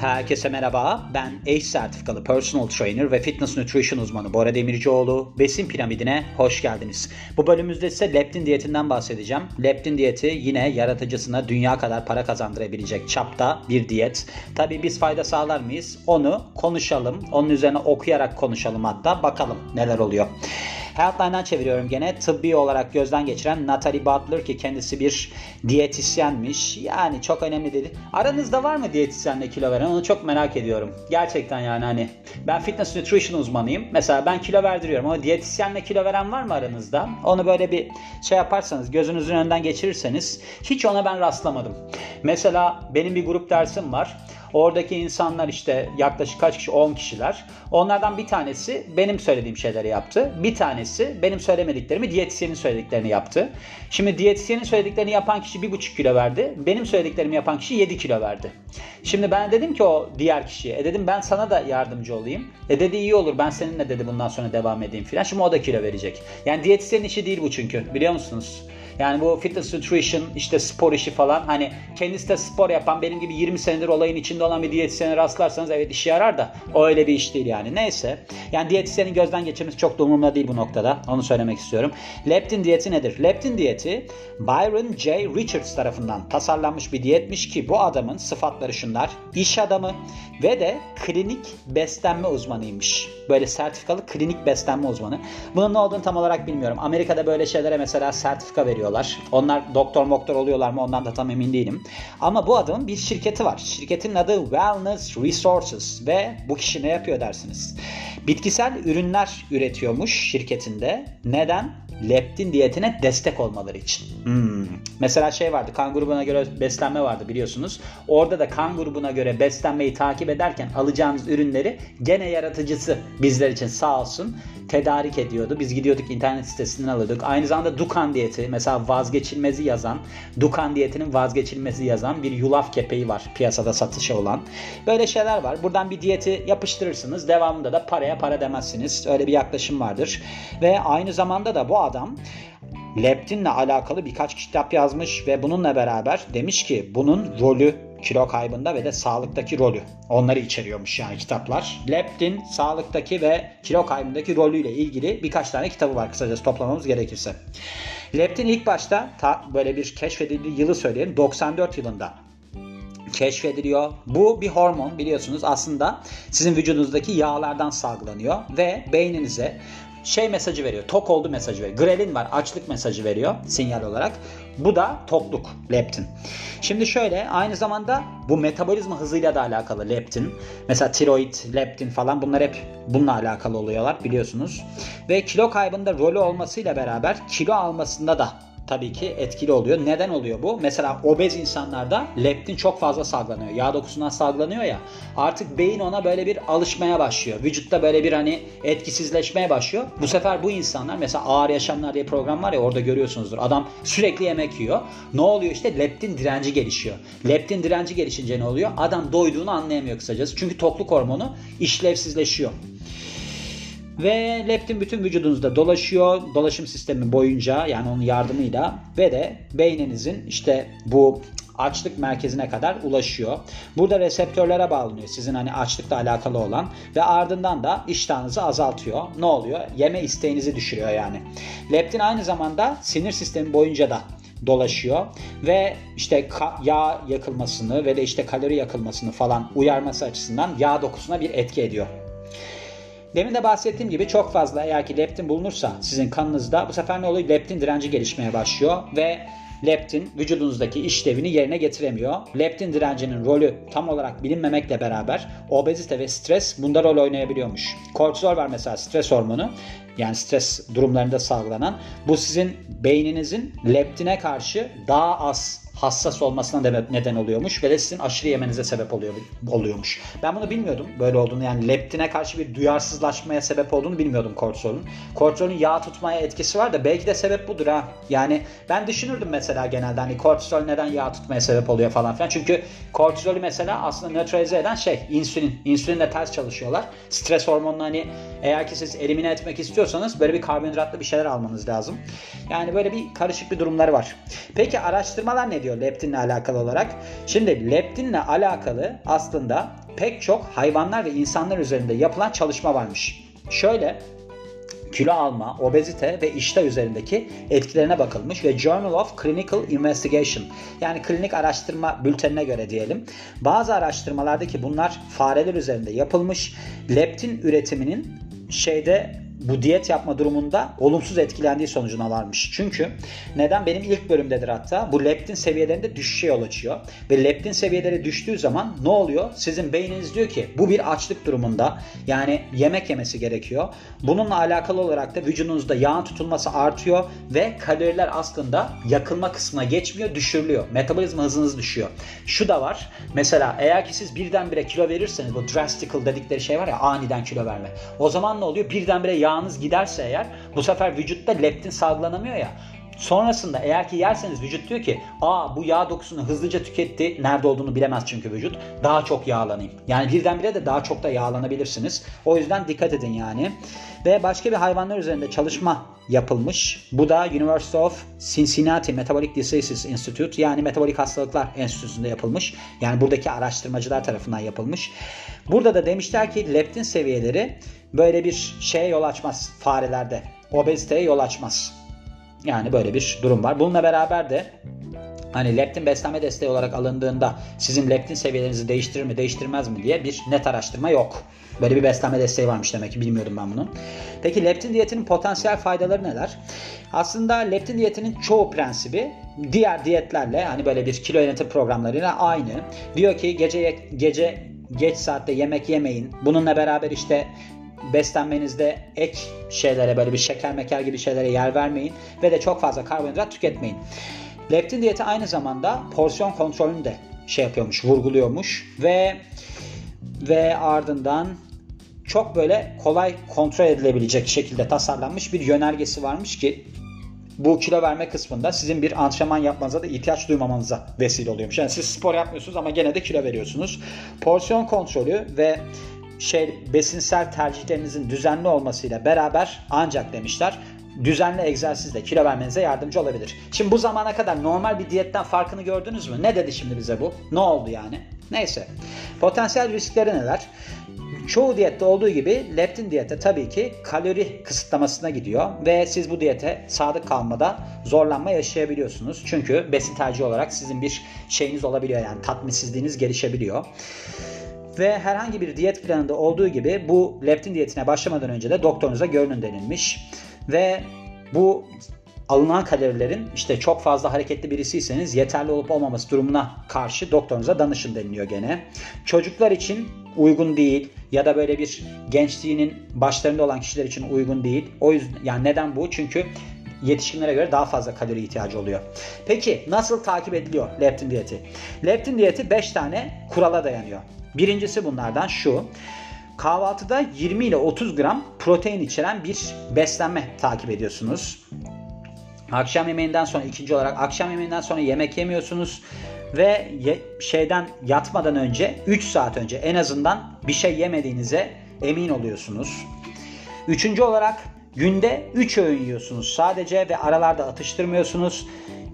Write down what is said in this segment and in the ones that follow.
Herkese merhaba. Ben ACE sertifikalı personal trainer ve fitness nutrition uzmanı Bora Demircioğlu. Besin piramidine hoş geldiniz. Bu bölümümüzde ise leptin diyetinden bahsedeceğim. Leptin diyeti yine yaratıcısına dünya kadar para kazandırabilecek çapta bir diyet. Tabi biz fayda sağlar mıyız? Onu konuşalım. Onun üzerine okuyarak konuşalım hatta. Bakalım neler oluyor. Healthline'dan çeviriyorum gene. Tıbbi olarak gözden geçiren Natalie Butler ki kendisi bir diyetisyenmiş. Yani çok önemli dedi. Aranızda var mı diyetisyenle kilo veren? Onu çok merak ediyorum. Gerçekten yani hani ben fitness nutrition uzmanıyım. Mesela ben kilo verdiriyorum ama diyetisyenle kilo veren var mı aranızda? Onu böyle bir şey yaparsanız gözünüzün önünden geçirirseniz hiç ona ben rastlamadım. Mesela benim bir grup dersim var. Oradaki insanlar işte yaklaşık kaç kişi? 10 kişiler. Onlardan bir tanesi benim söylediğim şeyleri yaptı. Bir tanesi benim söylemediklerimi diyetisyenin söylediklerini yaptı. Şimdi diyetisyenin söylediklerini yapan kişi 1,5 kilo verdi. Benim söylediklerimi yapan kişi 7 kilo verdi. Şimdi ben dedim ki o diğer kişiye e dedim ben sana da yardımcı olayım. E dedi iyi olur ben seninle dedi bundan sonra devam edeyim filan. Şimdi o da kilo verecek. Yani diyetisyenin işi değil bu çünkü biliyor musunuz? Yani bu fitness nutrition işte spor işi falan hani kendisi de spor yapan benim gibi 20 senedir olayın içinde olan bir diyetisyene rastlarsanız evet işe yarar da o öyle bir iş değil yani. Neyse. Yani diyetisyenin gözden geçirmesi çok da umurumda değil bu noktada. Onu söylemek istiyorum. Leptin diyeti nedir? Leptin diyeti Byron J. Richards tarafından tasarlanmış bir diyetmiş ki bu adamın sıfatları şunlar. İş adamı ve de klinik beslenme uzmanıymış. Böyle sertifikalı klinik beslenme uzmanı. Bunun ne olduğunu tam olarak bilmiyorum. Amerika'da böyle şeylere mesela sertifika veriyorlar. Onlar doktor moktor oluyorlar mı ondan da tam emin değilim. Ama bu adamın bir şirketi var. Şirketin adı Wellness Resources ve bu kişi ne yapıyor dersiniz? Bitkisel ürünler üretiyormuş şirketinde. Neden? Leptin diyetine destek olmaları için. Hmm. Mesela şey vardı kan grubuna göre beslenme vardı biliyorsunuz. Orada da kan grubuna göre beslenmeyi takip ederken alacağınız ürünleri gene yaratıcısı bizler için sağ olsun tedarik ediyordu. Biz gidiyorduk internet sitesinden alıyorduk. Aynı zamanda Dukan diyeti mesela vazgeçilmezi yazan, Dukan diyetinin vazgeçilmezi yazan bir yulaf kepeği var piyasada satışa olan. Böyle şeyler var. Buradan bir diyeti yapıştırırsınız. Devamında da paraya para demezsiniz. Öyle bir yaklaşım vardır. Ve aynı zamanda da bu adam leptinle alakalı birkaç kitap yazmış ve bununla beraber demiş ki bunun rolü kilo kaybında ve de sağlıktaki rolü. Onları içeriyormuş yani kitaplar. Leptin sağlıktaki ve kilo kaybındaki rolüyle ilgili birkaç tane kitabı var kısacası toplamamız gerekirse. Leptin ilk başta ta, böyle bir keşfedildiği yılı söyleyelim 94 yılında keşfediliyor. Bu bir hormon biliyorsunuz aslında sizin vücudunuzdaki yağlardan salgılanıyor ve beyninize şey mesajı veriyor. Tok oldu mesajı veriyor. Grelin var açlık mesajı veriyor sinyal olarak. Bu da tokluk leptin. Şimdi şöyle aynı zamanda bu metabolizma hızıyla da alakalı leptin. Mesela tiroid, leptin falan bunlar hep bununla alakalı oluyorlar biliyorsunuz. Ve kilo kaybında rolü olmasıyla beraber kilo almasında da tabii ki etkili oluyor. Neden oluyor bu? Mesela obez insanlarda leptin çok fazla salgılanıyor. Yağ dokusundan salgılanıyor ya. Artık beyin ona böyle bir alışmaya başlıyor. Vücutta böyle bir hani etkisizleşmeye başlıyor. Bu sefer bu insanlar mesela ağır yaşamlar diye program var ya orada görüyorsunuzdur. Adam sürekli yemek yiyor. Ne oluyor işte leptin direnci gelişiyor. Leptin direnci gelişince ne oluyor? Adam doyduğunu anlayamıyor kısacası. Çünkü tokluk hormonu işlevsizleşiyor. Ve leptin bütün vücudunuzda dolaşıyor. Dolaşım sistemi boyunca yani onun yardımıyla ve de beyninizin işte bu açlık merkezine kadar ulaşıyor. Burada reseptörlere bağlanıyor sizin hani açlıkla alakalı olan ve ardından da iştahınızı azaltıyor. Ne oluyor? Yeme isteğinizi düşürüyor yani. Leptin aynı zamanda sinir sistemi boyunca da dolaşıyor ve işte yağ yakılmasını ve de işte kalori yakılmasını falan uyarması açısından yağ dokusuna bir etki ediyor. Demin de bahsettiğim gibi çok fazla eğer ki leptin bulunursa sizin kanınızda bu sefer ne oluyor? Leptin direnci gelişmeye başlıyor ve leptin vücudunuzdaki işlevini yerine getiremiyor. Leptin direncinin rolü tam olarak bilinmemekle beraber obezite ve stres bunda rol oynayabiliyormuş. Kortizol var mesela stres hormonu. Yani stres durumlarında salgılanan. Bu sizin beyninizin leptine karşı daha az hassas olmasına neden oluyormuş ve de sizin aşırı yemenize sebep oluyor, oluyormuş. Ben bunu bilmiyordum böyle olduğunu yani leptine karşı bir duyarsızlaşmaya sebep olduğunu bilmiyordum kortizolun. Kortizolun yağ tutmaya etkisi var da belki de sebep budur ha. Yani ben düşünürdüm mesela genelde hani kortizol neden yağ tutmaya sebep oluyor falan filan. Çünkü kortizolü mesela aslında nötralize eden şey insülin. İnsülinle ters çalışıyorlar. Stres hormonunu hani eğer ki siz elimine etmek istiyorsanız böyle bir karbonhidratlı bir şeyler almanız lazım. Yani böyle bir karışık bir durumları var. Peki araştırmalar ne diyor? Ediyor leptinle alakalı olarak. Şimdi leptinle alakalı aslında pek çok hayvanlar ve insanlar üzerinde yapılan çalışma varmış. Şöyle kilo alma, obezite ve iştah üzerindeki etkilerine bakılmış ve Journal of Clinical Investigation yani klinik araştırma bültenine göre diyelim. Bazı araştırmalardaki bunlar fareler üzerinde yapılmış. Leptin üretiminin şeyde bu diyet yapma durumunda olumsuz etkilendiği sonucuna varmış. Çünkü neden? Benim ilk bölümdedir hatta. Bu leptin seviyelerinde düşüşe yol açıyor. Ve leptin seviyeleri düştüğü zaman ne oluyor? Sizin beyniniz diyor ki bu bir açlık durumunda. Yani yemek yemesi gerekiyor. Bununla alakalı olarak da vücudunuzda yağın tutulması artıyor ve kaloriler aslında yakılma kısmına geçmiyor, düşürülüyor. Metabolizma hızınız düşüyor. Şu da var. Mesela eğer ki siz birdenbire kilo verirseniz bu drastical dedikleri şey var ya aniden kilo verme. O zaman ne oluyor? Birdenbire yağ yağınız giderse eğer bu sefer vücutta leptin salgılanamıyor ya. Sonrasında eğer ki yerseniz vücut diyor ki aa bu yağ dokusunu hızlıca tüketti. Nerede olduğunu bilemez çünkü vücut. Daha çok yağlanayım. Yani birdenbire de daha çok da yağlanabilirsiniz. O yüzden dikkat edin yani. Ve başka bir hayvanlar üzerinde çalışma yapılmış. Bu da University of Cincinnati Metabolic Diseases Institute yani Metabolik Hastalıklar Enstitüsü'nde yapılmış. Yani buradaki araştırmacılar tarafından yapılmış. Burada da demişler ki leptin seviyeleri böyle bir şeye yol açmaz farelerde. Obeziteye yol açmaz. Yani böyle bir durum var. Bununla beraber de hani leptin beslenme desteği olarak alındığında sizin leptin seviyelerinizi değiştirir mi değiştirmez mi diye bir net araştırma yok. Böyle bir beslenme desteği varmış demek ki bilmiyordum ben bunu. Peki leptin diyetinin potansiyel faydaları neler? Aslında leptin diyetinin çoğu prensibi diğer diyetlerle hani böyle bir kilo yönetim programlarıyla aynı. Diyor ki gece gece geç saatte yemek yemeyin. Bununla beraber işte beslenmenizde ek şeylere böyle bir şeker meker gibi şeylere yer vermeyin ve de çok fazla karbonhidrat tüketmeyin. Leptin diyeti aynı zamanda porsiyon kontrolünü de şey yapıyormuş, vurguluyormuş ve ve ardından çok böyle kolay kontrol edilebilecek şekilde tasarlanmış bir yönergesi varmış ki bu kilo verme kısmında sizin bir antrenman yapmanıza da ihtiyaç duymamanıza vesile oluyormuş. Yani siz spor yapmıyorsunuz ama gene de kilo veriyorsunuz. Porsiyon kontrolü ve şey besinsel tercihlerinizin düzenli olmasıyla beraber ancak demişler düzenli egzersizle kilo vermenize yardımcı olabilir. Şimdi bu zamana kadar normal bir diyetten farkını gördünüz mü? Ne dedi şimdi bize bu? Ne oldu yani? Neyse. Potansiyel riskleri neler? Çoğu diyette olduğu gibi leptin diyete tabii ki kalori kısıtlamasına gidiyor ve siz bu diyete sadık kalmada zorlanma yaşayabiliyorsunuz. Çünkü besin tercihi olarak sizin bir şeyiniz olabiliyor yani tatminsizliğiniz gelişebiliyor. Ve herhangi bir diyet planında olduğu gibi bu leptin diyetine başlamadan önce de doktorunuza görünün denilmiş. Ve bu alınan kalorilerin işte çok fazla hareketli birisiyseniz yeterli olup olmaması durumuna karşı doktorunuza danışın deniliyor gene. Çocuklar için uygun değil ya da böyle bir gençliğinin başlarında olan kişiler için uygun değil. O yüzden yani neden bu? Çünkü yetişkinlere göre daha fazla kalori ihtiyacı oluyor. Peki nasıl takip ediliyor leptin diyeti? Leptin diyeti 5 tane kurala dayanıyor. Birincisi bunlardan şu. Kahvaltıda 20 ile 30 gram protein içeren bir beslenme takip ediyorsunuz. Akşam yemeğinden sonra ikinci olarak akşam yemeğinden sonra yemek yemiyorsunuz ve ye, şeyden yatmadan önce 3 saat önce en azından bir şey yemediğinize emin oluyorsunuz. Üçüncü olarak günde 3 öğün yiyorsunuz sadece ve aralarda atıştırmıyorsunuz.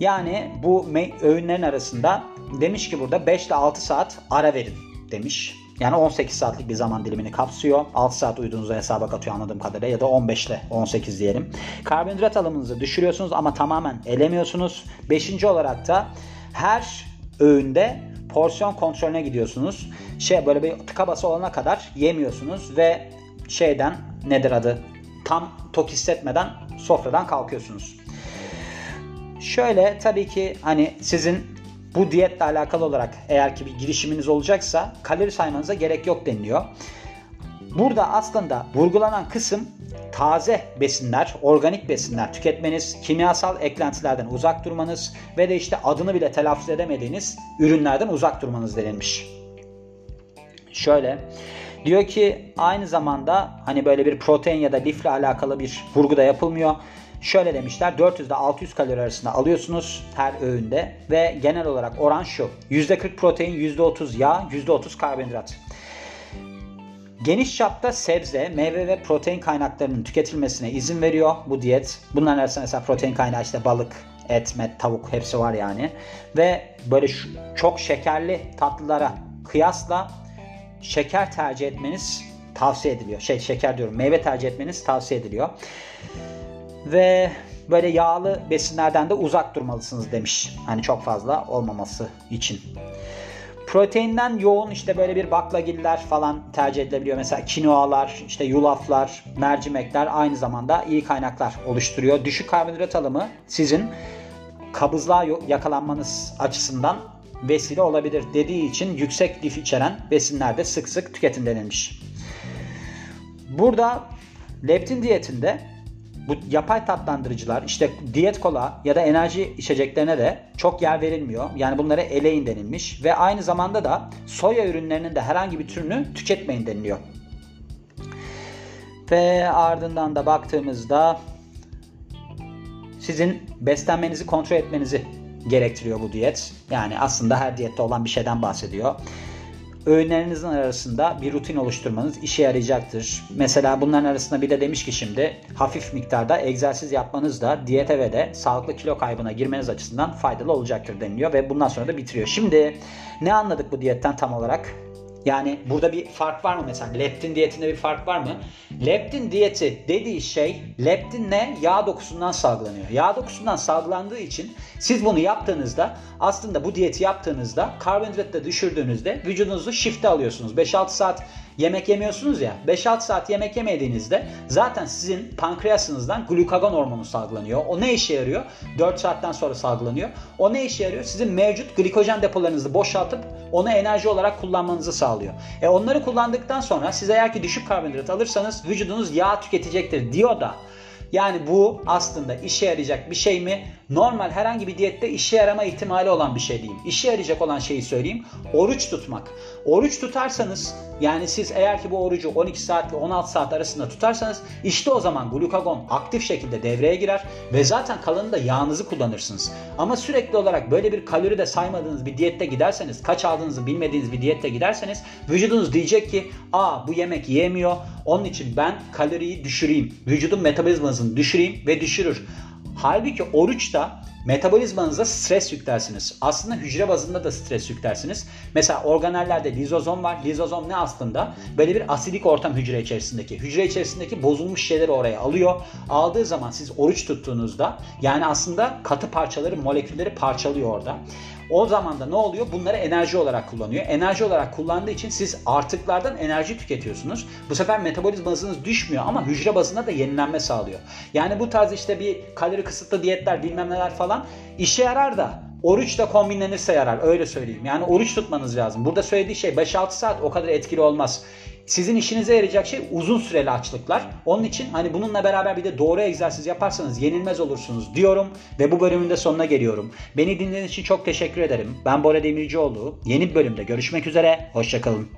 Yani bu öğünlerin arasında demiş ki burada 5 ile 6 saat ara verin demiş. Yani 18 saatlik bir zaman dilimini kapsıyor. 6 saat uyuduğunuzda hesaba katıyor anladığım kadarıyla ya da 15 ile 18 diyelim. Karbonhidrat alımınızı düşürüyorsunuz ama tamamen elemiyorsunuz. Beşinci olarak da her öğünde porsiyon kontrolüne gidiyorsunuz. Şey böyle bir tıka basa olana kadar yemiyorsunuz ve şeyden nedir adı tam tok hissetmeden sofradan kalkıyorsunuz. Şöyle tabii ki hani sizin bu diyetle alakalı olarak eğer ki bir girişiminiz olacaksa kalori saymanıza gerek yok deniliyor. Burada aslında vurgulanan kısım taze besinler, organik besinler tüketmeniz, kimyasal eklentilerden uzak durmanız ve de işte adını bile telaffuz edemediğiniz ürünlerden uzak durmanız denilmiş. Şöyle diyor ki aynı zamanda hani böyle bir protein ya da lifle alakalı bir vurgu da yapılmıyor. Şöyle demişler 400 ile 600 kalori arasında alıyorsunuz her öğünde ve genel olarak oran şu. %40 protein, %30 yağ, %30 karbonhidrat. Geniş çapta sebze, meyve ve protein kaynaklarının tüketilmesine izin veriyor bu diyet. Bunların arasında mesela protein kaynağı işte balık, Et, met, tavuk hepsi var yani. Ve böyle şu, çok şekerli tatlılara kıyasla şeker tercih etmeniz tavsiye ediliyor. Şey şeker diyorum meyve tercih etmeniz tavsiye ediliyor. Ve böyle yağlı besinlerden de uzak durmalısınız demiş. Hani çok fazla olmaması için. Proteinden yoğun işte böyle bir baklagiller falan tercih edilebiliyor. Mesela kinoalar, işte yulaflar, mercimekler aynı zamanda iyi kaynaklar oluşturuyor. Düşük karbonhidrat alımı sizin kabızlığa yakalanmanız açısından vesile olabilir dediği için yüksek lif içeren besinlerde sık sık tüketin denilmiş. Burada leptin diyetinde bu yapay tatlandırıcılar işte diyet kola ya da enerji içeceklerine de çok yer verilmiyor. Yani bunlara eleyin denilmiş ve aynı zamanda da soya ürünlerinin de herhangi bir türünü tüketmeyin deniliyor. Ve ardından da baktığımızda sizin beslenmenizi kontrol etmenizi gerektiriyor bu diyet. Yani aslında her diyette olan bir şeyden bahsediyor öğünlerinizin arasında bir rutin oluşturmanız işe yarayacaktır. Mesela bunların arasında bir de demiş ki şimdi hafif miktarda egzersiz yapmanız da diyete ve de sağlıklı kilo kaybına girmeniz açısından faydalı olacaktır deniliyor ve bundan sonra da bitiriyor. Şimdi ne anladık bu diyetten tam olarak? Yani burada bir fark var mı mesela? Leptin diyetinde bir fark var mı? Leptin diyeti dediği şey leptin ne? Yağ dokusundan salgılanıyor. Yağ dokusundan salgılandığı için siz bunu yaptığınızda aslında bu diyeti yaptığınızda karbonhidratı düşürdüğünüzde vücudunuzu shift'e alıyorsunuz. 5-6 saat yemek yemiyorsunuz ya 5-6 saat yemek yemediğinizde zaten sizin pankreasınızdan glukagon hormonu salgılanıyor. O ne işe yarıyor? 4 saatten sonra salgılanıyor. O ne işe yarıyor? Sizin mevcut glikojen depolarınızı boşaltıp onu enerji olarak kullanmanızı sağlıyor. E onları kullandıktan sonra siz eğer ki düşük karbonhidrat alırsanız vücudunuz yağ tüketecektir diyor da yani bu aslında işe yarayacak bir şey mi? Normal herhangi bir diyette işe yarama ihtimali olan bir şey diyeyim. İşe yarayacak olan şeyi söyleyeyim. Oruç tutmak. Oruç tutarsanız yani siz eğer ki bu orucu 12 saat ve 16 saat arasında tutarsanız işte o zaman glukagon aktif şekilde devreye girer ve zaten kalanında yağınızı kullanırsınız. Ama sürekli olarak böyle bir kalori de saymadığınız bir diyette giderseniz, kaç aldığınızı bilmediğiniz bir diyette giderseniz vücudunuz diyecek ki aa bu yemek yemiyor. Onun için ben kaloriyi düşüreyim. Vücudun metabolizmasını düşüreyim ve düşürür. Halbuki oruçta metabolizmanıza stres yüklersiniz. Aslında hücre bazında da stres yüklersiniz. Mesela organellerde lizozom var. Lizozom ne aslında? Böyle bir asidik ortam hücre içerisindeki. Hücre içerisindeki bozulmuş şeyleri oraya alıyor. Aldığı zaman siz oruç tuttuğunuzda yani aslında katı parçaları, molekülleri parçalıyor orada. O zaman da ne oluyor? Bunları enerji olarak kullanıyor. Enerji olarak kullandığı için siz artıklardan enerji tüketiyorsunuz. Bu sefer metabolizma hızınız düşmüyor ama hücre bazında da yenilenme sağlıyor. Yani bu tarz işte bir kalori kısıtlı diyetler bilmem neler falan işe yarar da oruçla kombinlenirse yarar öyle söyleyeyim. Yani oruç tutmanız lazım. Burada söylediği şey 5-6 saat o kadar etkili olmaz. Sizin işinize yarayacak şey uzun süreli açlıklar. Onun için hani bununla beraber bir de doğru egzersiz yaparsanız yenilmez olursunuz diyorum ve bu bölümün de sonuna geliyorum. Beni dinlediğiniz için çok teşekkür ederim. Ben Bora Demircioğlu. Yeni bir bölümde görüşmek üzere. Hoşçakalın.